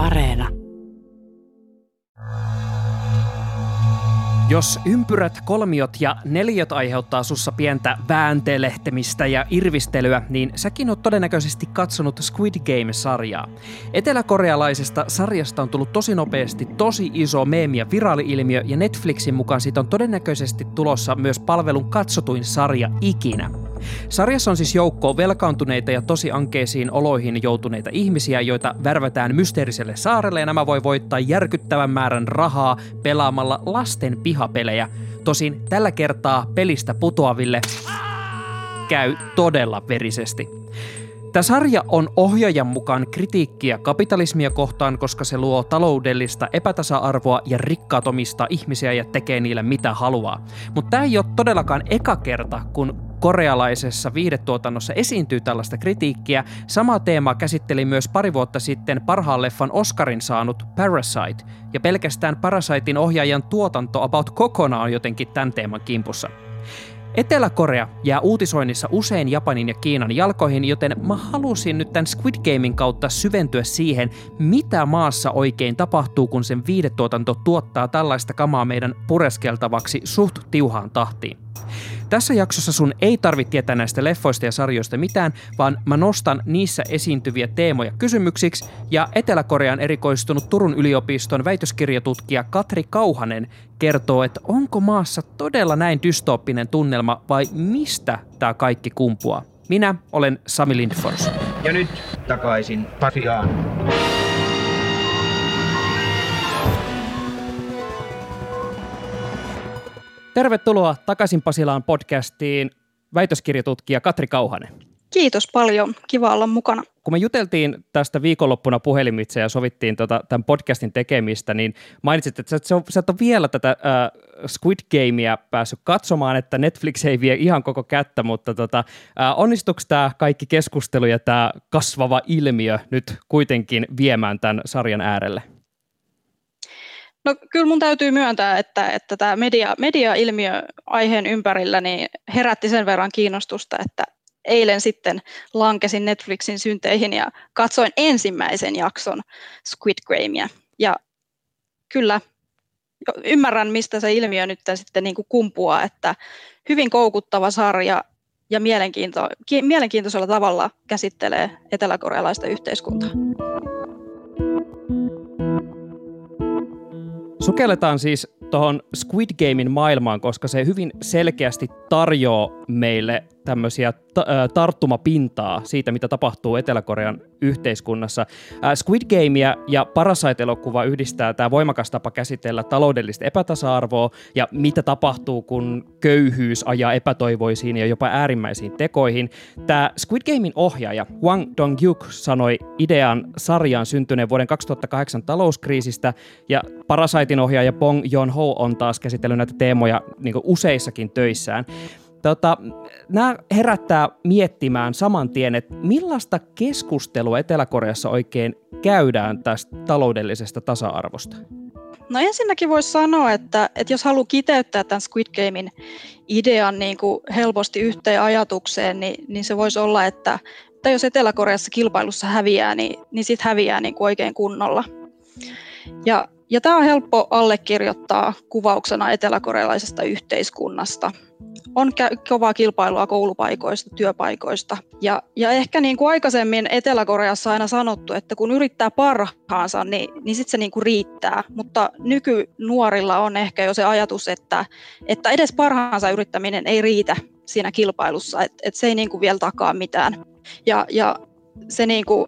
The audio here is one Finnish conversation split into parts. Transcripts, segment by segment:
Areena. Jos ympyrät, kolmiot ja neliöt aiheuttaa sussa pientä vääntelehtemistä ja irvistelyä, niin säkin oot todennäköisesti katsonut Squid Game-sarjaa. Eteläkorealaisesta sarjasta on tullut tosi nopeasti tosi iso meemi- ja viraali-ilmiö, ja Netflixin mukaan siitä on todennäköisesti tulossa myös palvelun katsotuin sarja ikinä. Sarjassa on siis joukko velkaantuneita ja tosi ankeisiin oloihin joutuneita ihmisiä, joita värvätään mysteeriselle saarelle ja nämä voi voittaa järkyttävän määrän rahaa pelaamalla lasten pihapelejä. Tosin tällä kertaa pelistä putoaville käy todella verisesti. Tämä sarja on ohjaajan mukaan kritiikkiä kapitalismia kohtaan, koska se luo taloudellista epätasa-arvoa ja rikkaatomista ihmisiä ja tekee niille mitä haluaa. Mutta tämä ei ole todellakaan eka kerta, kun korealaisessa viihdetuotannossa esiintyy tällaista kritiikkiä. Sama teema käsitteli myös pari vuotta sitten parhaan leffan Oscarin saanut Parasite, ja pelkästään Parasitein ohjaajan tuotanto about kokonaan on jotenkin tämän teeman kimpussa. Etelä-Korea jää uutisoinnissa usein Japanin ja Kiinan jalkoihin, joten mä halusin nyt tämän Squid Gamein kautta syventyä siihen, mitä maassa oikein tapahtuu, kun sen viidetuotanto tuottaa tällaista kamaa meidän pureskeltavaksi suht tiuhaan tahtiin. Tässä jaksossa sun ei tarvitse tietää näistä leffoista ja sarjoista mitään, vaan mä nostan niissä esiintyviä teemoja kysymyksiksi ja Etelä-Korean erikoistunut Turun yliopiston väitöskirjatutkija Katri Kauhanen kertoo, että onko maassa todella näin dystooppinen tunnelma vai mistä tämä kaikki kumpuaa. Minä olen Sami Lindfors. Ja nyt takaisin Pasiaan. Tervetuloa takaisin Pasilaan podcastiin väitöskirjatutkija Katri Kauhanen. Kiitos paljon, kiva olla mukana. Kun me juteltiin tästä viikonloppuna puhelimitse ja sovittiin tota, tämän podcastin tekemistä, niin mainitsit, että sä, sä et ole vielä tätä äh, Squid Gamea päässyt katsomaan, että Netflix ei vie ihan koko kättä, mutta tota, äh, onnistuiko tämä kaikki keskustelu ja tämä kasvava ilmiö nyt kuitenkin viemään tämän sarjan äärelle? No kyllä mun täytyy myöntää, että, että tämä media, media-ilmiö aiheen ympärillä niin herätti sen verran kiinnostusta, että eilen sitten lankesin Netflixin synteihin ja katsoin ensimmäisen jakson Squid Gamea. Ja kyllä ymmärrän, mistä se ilmiö nyt sitten niin kuin kumpuaa, että hyvin koukuttava sarja ja mielenkiinto, mielenkiintoisella tavalla käsittelee eteläkorealaista yhteiskuntaa. Sukelletaan siis tuohon Squid Gamein maailmaan, koska se hyvin selkeästi tarjoaa meille tämmöisiä ta- tarttumapintaa siitä, mitä tapahtuu Etelä-Korean yhteiskunnassa. Squid Gamea ja Parasite-elokuva yhdistää tämä voimakas tapa käsitellä taloudellista epätasa-arvoa ja mitä tapahtuu, kun köyhyys ajaa epätoivoisiin ja jopa äärimmäisiin tekoihin. Tämä Squid Gamein ohjaaja Wang Dong-yuk sanoi idean sarjaan syntyneen vuoden 2008 talouskriisistä ja Parasitein ohjaaja Bong Joon-ho on taas käsitellyt näitä teemoja niin useissakin töissään. Tota, nämä herättää miettimään saman tien, että millaista keskustelua Etelä-Koreassa oikein käydään tästä taloudellisesta tasa-arvosta? No ensinnäkin voisi sanoa, että, että jos haluaa kiteyttää tämän Squid Gamein idean niin kuin helposti yhteen ajatukseen, niin, niin se voisi olla, että, että jos Etelä-Koreassa kilpailussa häviää, niin, niin sitten häviää niin kuin oikein kunnolla. Ja, ja tämä on helppo allekirjoittaa kuvauksena eteläkorealaisesta yhteiskunnasta – on kovaa kilpailua koulupaikoista, työpaikoista. Ja, ja ehkä niin kuin aikaisemmin Etelä-Koreassa aina sanottu, että kun yrittää parhaansa, niin, niin sitten se niin kuin riittää. Mutta nykynuorilla on ehkä jo se ajatus, että, että edes parhaansa yrittäminen ei riitä siinä kilpailussa, että et se ei niin kuin vielä takaa mitään. Ja, ja se niin kuin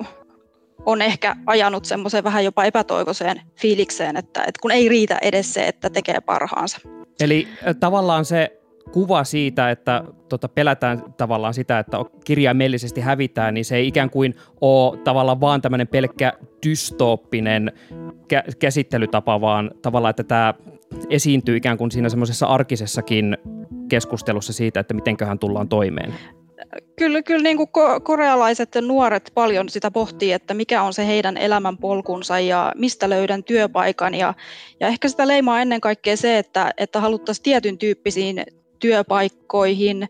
on ehkä ajanut semmoiseen vähän jopa epätoivoiseen fiilikseen, että, että kun ei riitä edes se, että tekee parhaansa. Eli tavallaan se kuva siitä, että tota, pelätään tavallaan sitä, että kirjaimellisesti hävitään, niin se ei ikään kuin ole tavallaan vaan tämmöinen pelkkä dystooppinen kä- käsittelytapa, vaan tavallaan, että tämä esiintyy ikään kuin siinä semmoisessa arkisessakin keskustelussa siitä, että mitenköhän tullaan toimeen. Kyllä, kyllä niin kuin korealaiset nuoret paljon sitä pohtii, että mikä on se heidän elämänpolkunsa ja mistä löydän työpaikan. Ja, ja ehkä sitä leimaa ennen kaikkea se, että, että haluttaisiin tietyn tyyppisiin työpaikkoihin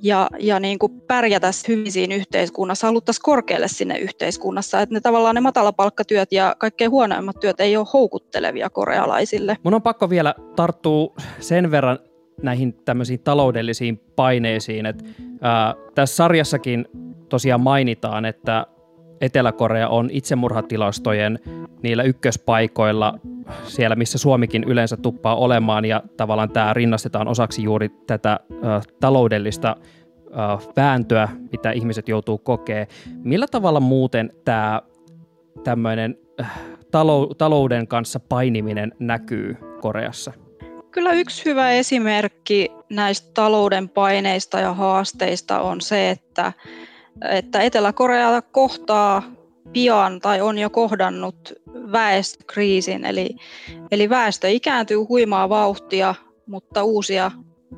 ja, ja niin kuin pärjätä hyvin siinä yhteiskunnassa, haluttaisiin korkealle sinne yhteiskunnassa. Että ne tavallaan ne matalapalkkatyöt ja kaikkein huonoimmat työt ei ole houkuttelevia korealaisille. Mun on pakko vielä tarttua sen verran näihin tämmöisiin taloudellisiin paineisiin, että ää, tässä sarjassakin tosiaan mainitaan, että Etelä-Korea on itsemurhatilastojen niillä ykköspaikoilla siellä, missä Suomikin yleensä tuppaa olemaan, ja tavallaan tämä rinnastetaan osaksi juuri tätä äh, taloudellista äh, vääntöä, mitä ihmiset joutuu kokee. Millä tavalla muuten tämä tämmöinen äh, talou- talouden kanssa painiminen näkyy Koreassa? Kyllä yksi hyvä esimerkki näistä talouden paineista ja haasteista on se, että että Etelä-Korea kohtaa pian tai on jo kohdannut väestökriisin, eli, eli väestö ikääntyy huimaa vauhtia, mutta uusia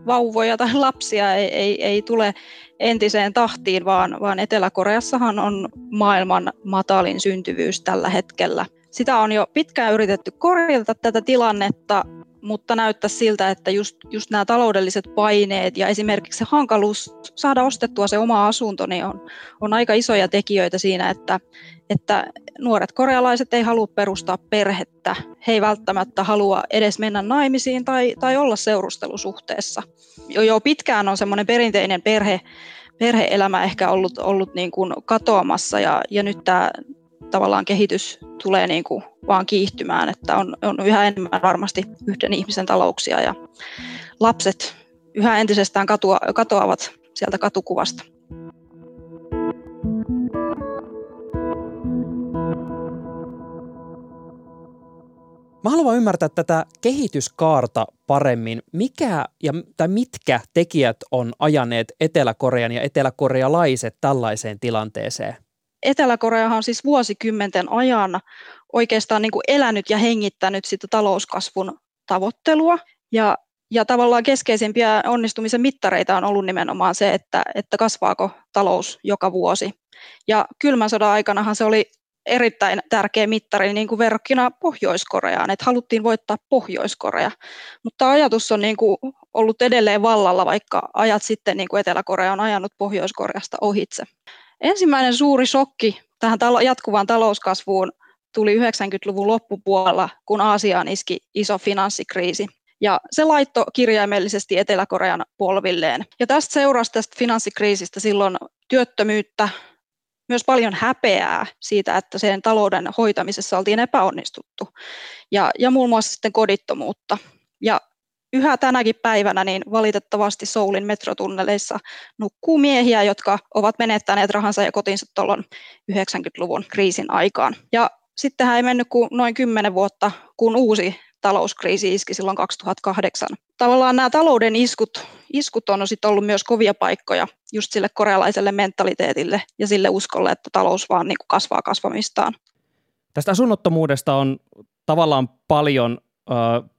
vauvoja tai lapsia ei, ei, ei tule entiseen tahtiin, vaan, vaan Etelä-Koreassahan on maailman matalin syntyvyys tällä hetkellä. Sitä on jo pitkään yritetty korjata tätä tilannetta, mutta näyttää siltä, että just, just nämä taloudelliset paineet ja esimerkiksi se hankaluus saada ostettua se oma asunto niin on, on aika isoja tekijöitä siinä, että, että nuoret korealaiset ei halua perustaa perhettä. He ei välttämättä halua edes mennä naimisiin tai, tai olla seurustelusuhteessa. Jo, jo pitkään on semmoinen perinteinen perhe, perheelämä ehkä ollut, ollut niin kuin katoamassa ja, ja nyt tämä tavallaan kehitys tulee niin kuin vaan kiihtymään, että on, on yhä enemmän varmasti yhden ihmisen talouksia ja lapset yhä entisestään katua, katoavat sieltä katukuvasta. Mä haluan ymmärtää tätä kehityskaarta paremmin. Mikä ja, tai mitkä tekijät on ajaneet Etelä-Korean ja eteläkorealaiset tällaiseen tilanteeseen? Etelä-Koreahan on siis vuosikymmenten ajan oikeastaan niin kuin elänyt ja hengittänyt sitä talouskasvun tavoittelua. Ja, ja tavallaan keskeisimpiä onnistumisen mittareita on ollut nimenomaan se, että, että kasvaako talous joka vuosi. Ja kylmän sodan aikanahan se oli erittäin tärkeä mittari niin kuin verrokkina Pohjois-Koreaan, että haluttiin voittaa Pohjois-Korea. Mutta ajatus on niin kuin ollut edelleen vallalla, vaikka ajat sitten niin kuin Etelä-Korea on ajanut Pohjois-Koreasta ohitse. Ensimmäinen suuri shokki tähän jatkuvaan talouskasvuun tuli 90-luvun loppupuolella, kun Aasiaan iski iso finanssikriisi. Ja se laitto kirjaimellisesti Etelä-Korean polvilleen. Ja tästä seurasi tästä finanssikriisistä silloin työttömyyttä, myös paljon häpeää siitä, että sen talouden hoitamisessa oltiin epäonnistuttu. Ja, ja muun muassa sitten kodittomuutta. Ja yhä tänäkin päivänä niin valitettavasti Soulin metrotunneleissa nukkuu miehiä, jotka ovat menettäneet rahansa ja kotinsa tuolloin 90-luvun kriisin aikaan. Ja sittenhän ei mennyt kuin noin 10 vuotta, kun uusi talouskriisi iski silloin 2008. Tavallaan nämä talouden iskut, iskut on sitten ollut myös kovia paikkoja just sille korealaiselle mentaliteetille ja sille uskolle, että talous vaan niin kuin kasvaa kasvamistaan. Tästä asunnottomuudesta on tavallaan paljon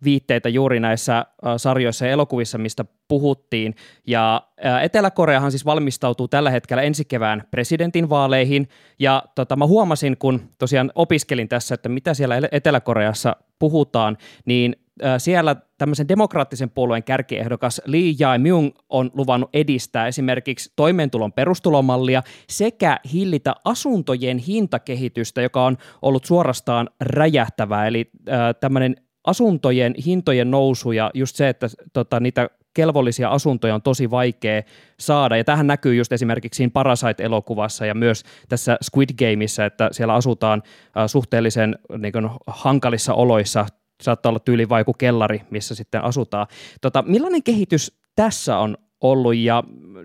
viitteitä juuri näissä sarjoissa ja elokuvissa, mistä puhuttiin. Ja Etelä-Koreahan siis valmistautuu tällä hetkellä ensi kevään presidentinvaaleihin. Ja tota, mä huomasin, kun tosiaan opiskelin tässä, että mitä siellä Etelä-Koreassa puhutaan, niin siellä tämmöisen demokraattisen puolueen kärkiehdokas Lee Jae-myung on luvannut edistää esimerkiksi toimeentulon perustulomallia sekä hillitä asuntojen hintakehitystä, joka on ollut suorastaan räjähtävää. Eli tämmöinen asuntojen hintojen nousu ja just se, että tota, niitä kelvollisia asuntoja on tosi vaikea saada. Ja tähän näkyy just esimerkiksi siinä Parasite-elokuvassa ja myös tässä Squid Gameissa, että siellä asutaan suhteellisen niin kuin, hankalissa oloissa. Saattaa olla tyyli vaiku kellari, missä sitten asutaan. Tota, millainen kehitys tässä on ollut ja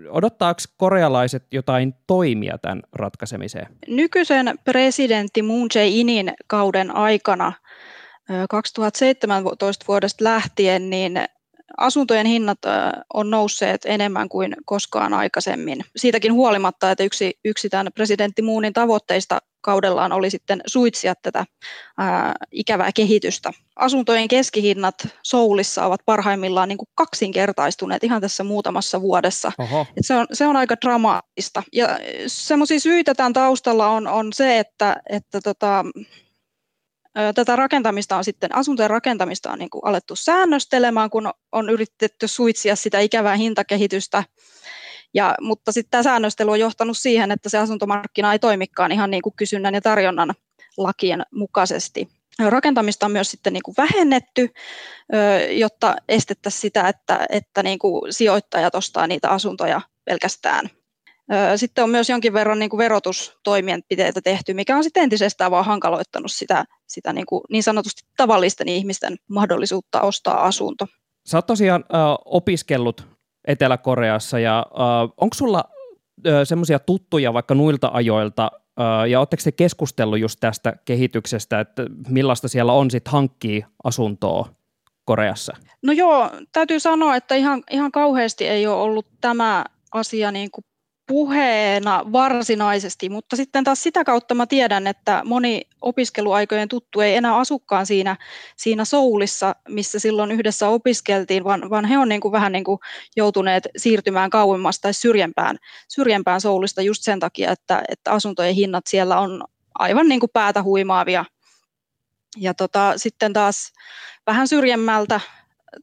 odottaako korealaiset jotain toimia tämän ratkaisemiseen? Nykyisen presidentti Moon Jae-inin kauden aikana 2017 vuodesta lähtien niin asuntojen hinnat on nousseet enemmän kuin koskaan aikaisemmin. Siitäkin huolimatta, että yksi, yksi tämän presidentti Moonin tavoitteista kaudellaan oli sitten suitsia tätä ää, ikävää kehitystä. Asuntojen keskihinnat Soulissa ovat parhaimmillaan niin kuin kaksinkertaistuneet ihan tässä muutamassa vuodessa. Et se, on, se on aika dramaattista. Ja semmoisia syitä tämän taustalla on, on se, että, että tota, tätä rakentamista on sitten, asuntojen rakentamista on niin kuin alettu säännöstelemään, kun on yritetty suitsia sitä ikävää hintakehitystä. Ja, mutta sitten tämä säännöstely on johtanut siihen, että se asuntomarkkina ei toimikaan ihan niin kuin kysynnän ja tarjonnan lakien mukaisesti. Rakentamista on myös sitten niin kuin vähennetty, jotta estettäisiin sitä, että, että niin kuin sijoittajat ostaa niitä asuntoja pelkästään. Sitten on myös jonkin verran niin kuin verotustoimienpiteitä tehty, mikä on sitten entisestään vaan hankaloittanut sitä, sitä niin, kuin niin sanotusti tavallisten ihmisten mahdollisuutta ostaa asunto. Sä oot tosiaan äh, opiskellut Etelä-Koreassa ja äh, onko sulla äh, semmoisia tuttuja vaikka nuilta ajoilta, äh, ja oletteko te keskustellut just tästä kehityksestä, että millaista siellä on sitten hankkia asuntoa Koreassa? No joo, täytyy sanoa, että ihan, ihan kauheasti ei ole ollut tämä asia niin kuin puheena varsinaisesti, mutta sitten taas sitä kautta mä tiedän, että moni opiskeluaikojen tuttu ei enää asukkaan siinä, siinä soulissa, missä silloin yhdessä opiskeltiin, vaan, vaan he on niin kuin vähän niin kuin joutuneet siirtymään kauemmas tai syrjempään, syrjempään soulista just sen takia, että, että asuntojen hinnat siellä on aivan niin kuin päätä huimaavia. Ja tota, sitten taas vähän syrjemmältä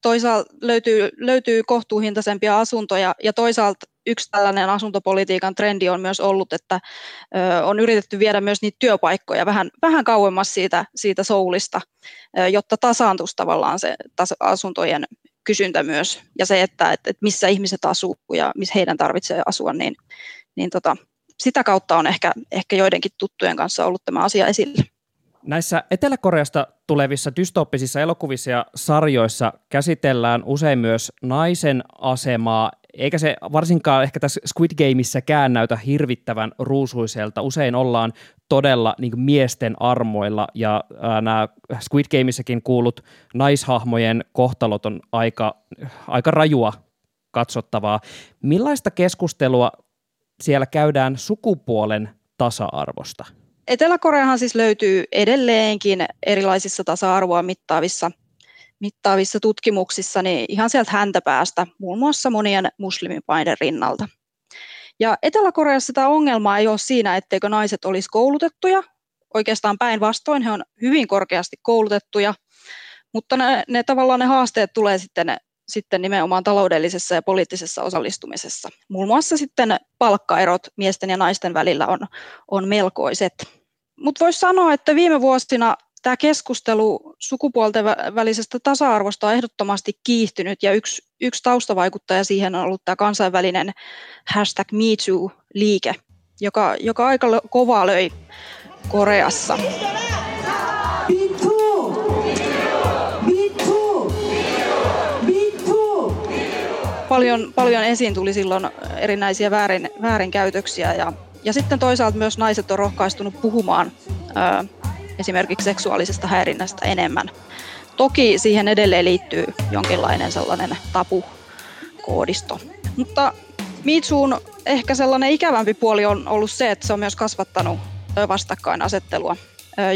toisaalta löytyy, löytyy kohtuuhintaisempia asuntoja ja toisaalta yksi tällainen asuntopolitiikan trendi on myös ollut, että on yritetty viedä myös niitä työpaikkoja vähän, vähän kauemmas siitä, siitä soulista, jotta tasaantuisi tavallaan se asuntojen kysyntä myös ja se, että, että, että missä ihmiset asuu ja missä heidän tarvitsee asua, niin, niin tota, sitä kautta on ehkä, ehkä joidenkin tuttujen kanssa ollut tämä asia esillä. Näissä Etelä-Koreasta tulevissa dystoppisissa elokuvissa ja sarjoissa käsitellään usein myös naisen asemaa, eikä se varsinkaan ehkä tässä Squid Gameissäkään näytä hirvittävän ruusuiselta. Usein ollaan todella niin kuin miesten armoilla ja ää, nämä Squid Gameissäkin kuulut naishahmojen kohtalot on aika, aika rajua katsottavaa. Millaista keskustelua siellä käydään sukupuolen tasa-arvosta? Etelä-Koreahan siis löytyy edelleenkin erilaisissa tasa-arvoa mittaavissa, mittaavissa tutkimuksissa niin ihan sieltä häntäpäästä, muun muassa monien muslimimaiden rinnalta. Ja Etelä-Koreassa tämä ongelma ei ole siinä, etteikö naiset olisi koulutettuja. Oikeastaan päinvastoin he on hyvin korkeasti koulutettuja, mutta ne, ne tavallaan ne haasteet tulee sitten, sitten nimenomaan taloudellisessa ja poliittisessa osallistumisessa. Muun muassa sitten palkkaerot miesten ja naisten välillä on, on melkoiset. Mutta voisi sanoa, että viime vuosina tämä keskustelu sukupuolten välisestä tasa-arvosta on ehdottomasti kiihtynyt ja yksi, yksi taustavaikuttaja siihen on ollut tämä kansainvälinen hashtag MeToo-liike, joka, joka aika kovaa löi Koreassa. Paljon, paljon esiin tuli silloin erinäisiä väärin, väärinkäytöksiä ja ja sitten toisaalta myös naiset on rohkaistunut puhumaan ö, esimerkiksi seksuaalisesta häirinnästä enemmän. Toki siihen edelleen liittyy jonkinlainen sellainen tapukoodisto. Mutta Mitsuun ehkä sellainen ikävämpi puoli on ollut se, että se on myös kasvattanut vastakkainasettelua,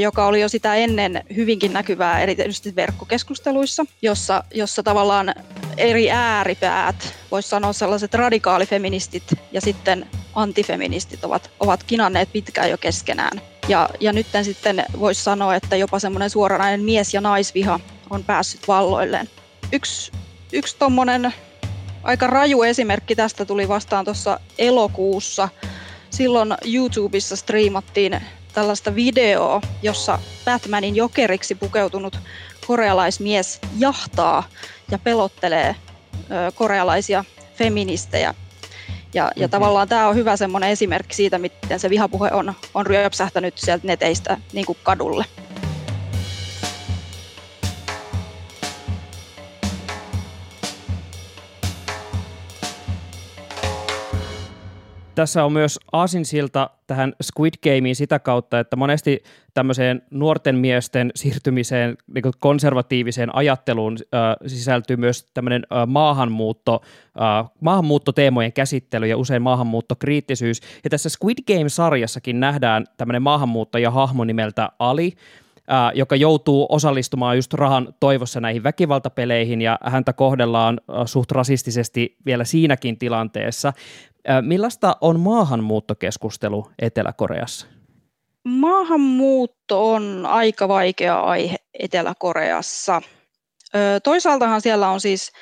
joka oli jo sitä ennen hyvinkin näkyvää erityisesti verkkokeskusteluissa, jossa, jossa tavallaan eri ääripäät, voisi sanoa sellaiset radikaalifeministit ja sitten antifeministit ovat, ovat kinanneet pitkään jo keskenään. Ja, ja nyt sitten voisi sanoa, että jopa semmoinen suoranainen mies- ja naisviha on päässyt valloilleen. Yksi, yksi tuommoinen aika raju esimerkki tästä tuli vastaan tuossa elokuussa. Silloin YouTubessa striimattiin tällaista videoa, jossa Batmanin jokeriksi pukeutunut korealaismies jahtaa ja pelottelee korealaisia feministejä. Ja, ja mm-hmm. tavallaan tämä on hyvä semmoinen esimerkki siitä, miten se vihapuhe on, on ryöpsähtänyt sieltä neteistä niin kuin kadulle. Tässä on myös aasinsilta tähän Squid Gameen sitä kautta, että monesti tämmöiseen nuorten miesten siirtymiseen niin konservatiiviseen ajatteluun äh, sisältyy myös tämmöinen äh, maahanmuutto, äh, maahanmuuttoteemojen käsittely ja usein maahanmuuttokriittisyys. Ja tässä Squid Game-sarjassakin nähdään tämmöinen maahanmuuttaja hahmo nimeltä Ali, ää, joka joutuu osallistumaan just rahan toivossa näihin väkivaltapeleihin ja häntä kohdellaan suht rasistisesti vielä siinäkin tilanteessa. Ää, millaista on maahanmuuttokeskustelu Etelä-Koreassa? Maahanmuutto on aika vaikea aihe Etelä-Koreassa. Toisaaltahan siellä on siis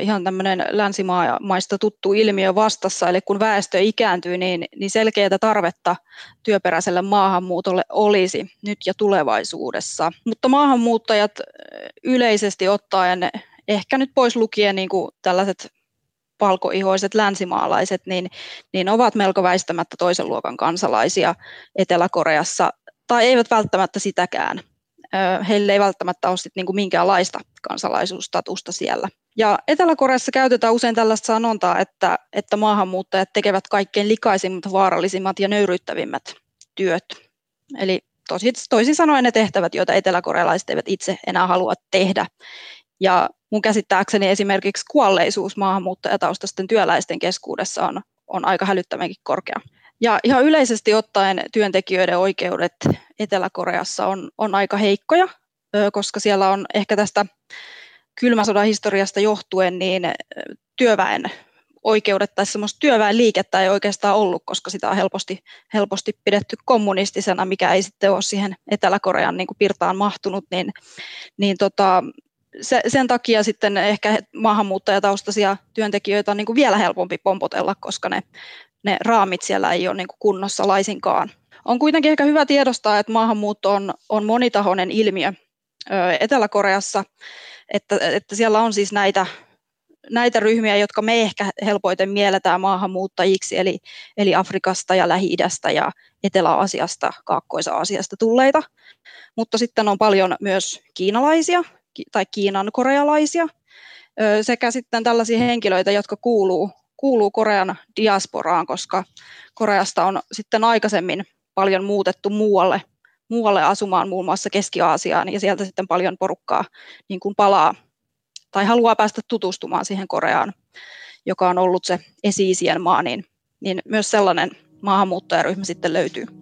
ihan tämmöinen länsimaista tuttu ilmiö vastassa, eli kun väestö ikääntyy, niin, niin selkeää tarvetta työperäiselle maahanmuutolle olisi nyt ja tulevaisuudessa. Mutta maahanmuuttajat yleisesti ottaen, ehkä nyt pois lukien niin kuin tällaiset valkoihoiset länsimaalaiset, niin, niin ovat melko väistämättä toisen luokan kansalaisia Etelä-Koreassa, tai eivät välttämättä sitäkään. Heille ei välttämättä ole sit niinku minkäänlaista kansalaisuusstatusta siellä. Ja Etelä-Koreassa käytetään usein tällaista sanontaa, että, että maahanmuuttajat tekevät kaikkein likaisimmat, vaarallisimmat ja nöyryyttävimmät työt. Eli toisin sanoen ne tehtävät, joita eteläkorealaiset eivät itse enää halua tehdä. Ja mun käsittääkseni esimerkiksi kuolleisuus maahanmuuttajataustaisten työläisten keskuudessa on, on aika hälyttävänkin korkea. Ja ihan yleisesti ottaen työntekijöiden oikeudet Etelä-Koreassa on, on aika heikkoja, koska siellä on ehkä tästä kylmän sodan historiasta johtuen niin työväen oikeudet tai semmoista työväenliikettä ei oikeastaan ollut, koska sitä on helposti, helposti pidetty kommunistisena, mikä ei sitten ole siihen Etelä-Korean niin kuin pirtaan mahtunut, niin, niin tota, se, sen takia sitten ehkä maahanmuuttajataustaisia työntekijöitä on niin kuin vielä helpompi pompotella, koska ne, ne raamit siellä ei ole niin kuin kunnossa laisinkaan. On kuitenkin ehkä hyvä tiedostaa, että maahanmuutto on, on monitahoinen ilmiö Etelä-Koreassa, että, että siellä on siis näitä, näitä ryhmiä, jotka me ehkä helpoiten mielletään maahanmuuttajiksi, eli, eli Afrikasta ja Lähi-idästä ja Etelä-Asiasta, Kaakkois-Aasiasta tulleita. Mutta sitten on paljon myös kiinalaisia, tai Kiinan korealaisia sekä sitten tällaisia henkilöitä, jotka kuuluu, kuuluu Korean diasporaan, koska Koreasta on sitten aikaisemmin paljon muutettu muualle, muualle asumaan, muun muassa Keski-Aasiaan, ja sieltä sitten paljon porukkaa niin kuin palaa tai haluaa päästä tutustumaan siihen Koreaan, joka on ollut se esi maa, niin, niin myös sellainen maahanmuuttajaryhmä sitten löytyy.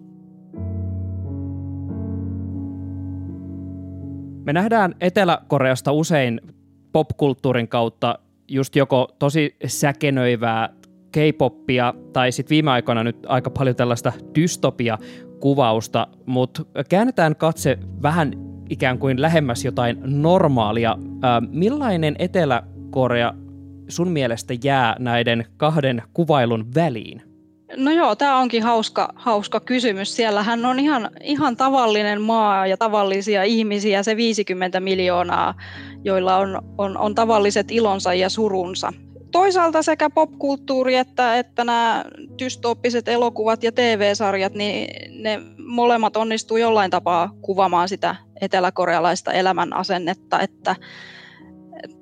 Me nähdään Etelä-Koreasta usein popkulttuurin kautta just joko tosi säkenöivää K-poppia tai sitten viime aikoina nyt aika paljon tällaista dystopia-kuvausta, mutta käännetään katse vähän ikään kuin lähemmäs jotain normaalia. Äh, millainen Etelä-Korea sun mielestä jää näiden kahden kuvailun väliin? No joo, tämä onkin hauska, hauska kysymys. Siellähän on ihan, ihan tavallinen maa ja tavallisia ihmisiä, se 50 miljoonaa, joilla on, on, on tavalliset ilonsa ja surunsa. Toisaalta sekä popkulttuuri että, että nämä dystooppiset elokuvat ja TV-sarjat, niin ne molemmat onnistuu jollain tapaa kuvaamaan sitä eteläkorealaista elämän asennetta, että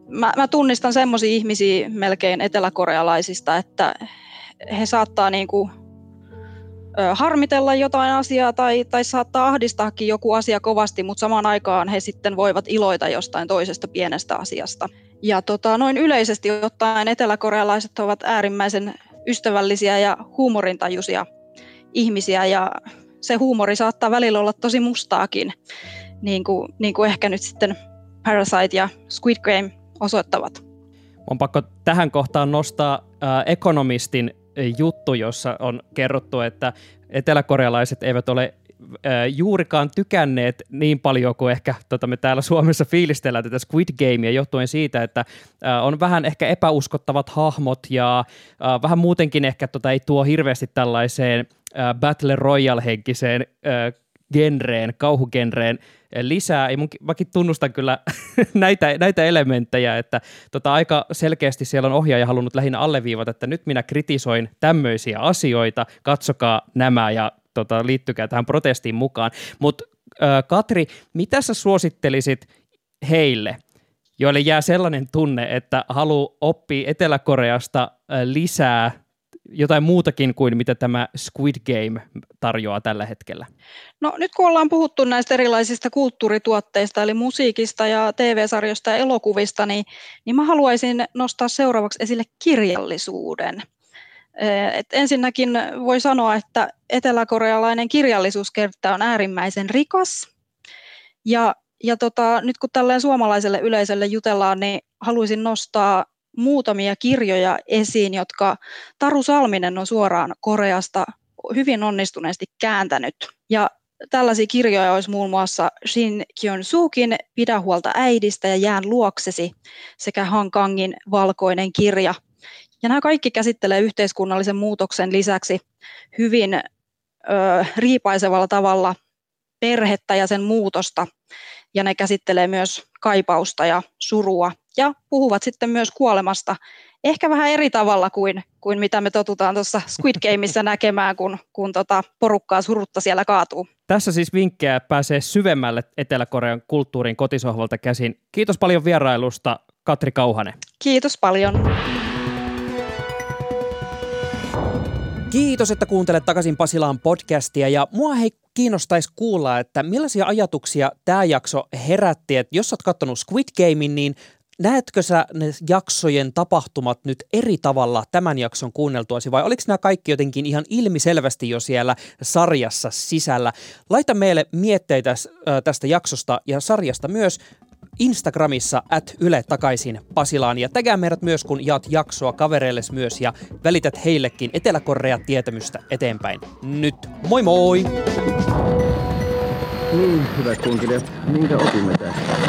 mä, mä tunnistan semmoisia ihmisiä melkein eteläkorealaisista, että he saattaa niin kuin, ö, harmitella jotain asiaa tai, tai saattaa ahdistaakin joku asia kovasti, mutta samaan aikaan he sitten voivat iloita jostain toisesta pienestä asiasta. Ja tota, noin yleisesti ottaen eteläkorealaiset ovat äärimmäisen ystävällisiä ja huumorintajuisia ihmisiä ja se huumori saattaa välillä olla tosi mustaakin, niin kuin, niin kuin ehkä nyt sitten Parasite ja Squid Game osoittavat. On pakko tähän kohtaan nostaa äh, ekonomistin juttu, jossa on kerrottu, että eteläkorealaiset eivät ole juurikaan tykänneet niin paljon kuin ehkä tota, me täällä Suomessa fiilistellään tätä Squid Gamea johtuen siitä, että on vähän ehkä epäuskottavat hahmot ja vähän muutenkin ehkä tota, ei tuo hirveästi tällaiseen Battle Royale-henkiseen genreen, kauhugenreen lisää. Ja mun, mäkin tunnustan kyllä näitä, näitä elementtejä, että tota, aika selkeästi siellä on ohjaaja halunnut lähinnä alleviivata, että nyt minä kritisoin tämmöisiä asioita, katsokaa nämä ja tota, liittykää tähän protestiin mukaan. Mutta Katri, mitä sä suosittelisit heille, joille jää sellainen tunne, että haluaa oppia Etelä-Koreasta lisää jotain muutakin kuin mitä tämä Squid Game tarjoaa tällä hetkellä? No nyt kun ollaan puhuttu näistä erilaisista kulttuurituotteista, eli musiikista ja TV-sarjoista ja elokuvista, niin, niin mä haluaisin nostaa seuraavaksi esille kirjallisuuden. Et ensinnäkin voi sanoa, että eteläkorealainen kirjallisuuskenttä on äärimmäisen rikas. Ja, ja tota, nyt kun tälleen suomalaiselle yleisölle jutellaan, niin haluaisin nostaa muutamia kirjoja esiin, jotka Taru Salminen on suoraan Koreasta hyvin onnistuneesti kääntänyt. Ja tällaisia kirjoja olisi muun muassa Shin Kyon Sukin Pidä huolta äidistä ja Jään luoksesi sekä Han Kangin Valkoinen kirja. Ja nämä kaikki käsittelee yhteiskunnallisen muutoksen lisäksi hyvin ö, riipaisevalla tavalla perhettä ja sen muutosta. Ja ne käsittelee myös kaipausta ja surua ja puhuvat sitten myös kuolemasta ehkä vähän eri tavalla kuin, kuin mitä me totutaan tuossa Squid Gameissa näkemään, kun, kun tota porukkaa surutta siellä kaatuu. Tässä siis vinkkejä pääsee syvemmälle Etelä-Korean kulttuurin kotisohvalta käsin. Kiitos paljon vierailusta, Katri Kauhanen. Kiitos paljon. Kiitos, että kuuntelet takaisin Pasilaan podcastia ja mua hei kiinnostaisi kuulla, että millaisia ajatuksia tämä jakso herätti, että jos olet katsonut Squid Gamein, niin näetkö sä ne jaksojen tapahtumat nyt eri tavalla tämän jakson kuunneltuasi vai oliko nämä kaikki jotenkin ihan ilmiselvästi jo siellä sarjassa sisällä? Laita meille mietteitä tästä jaksosta ja sarjasta myös Instagramissa at Yle takaisin Pasilaan ja tägää meidät myös, kun jaat jaksoa kavereilles myös ja välität heillekin Etelä-Korea tietämystä eteenpäin. Nyt moi moi! Niin, hyvät kuuntelijat, minkä opimme tästä?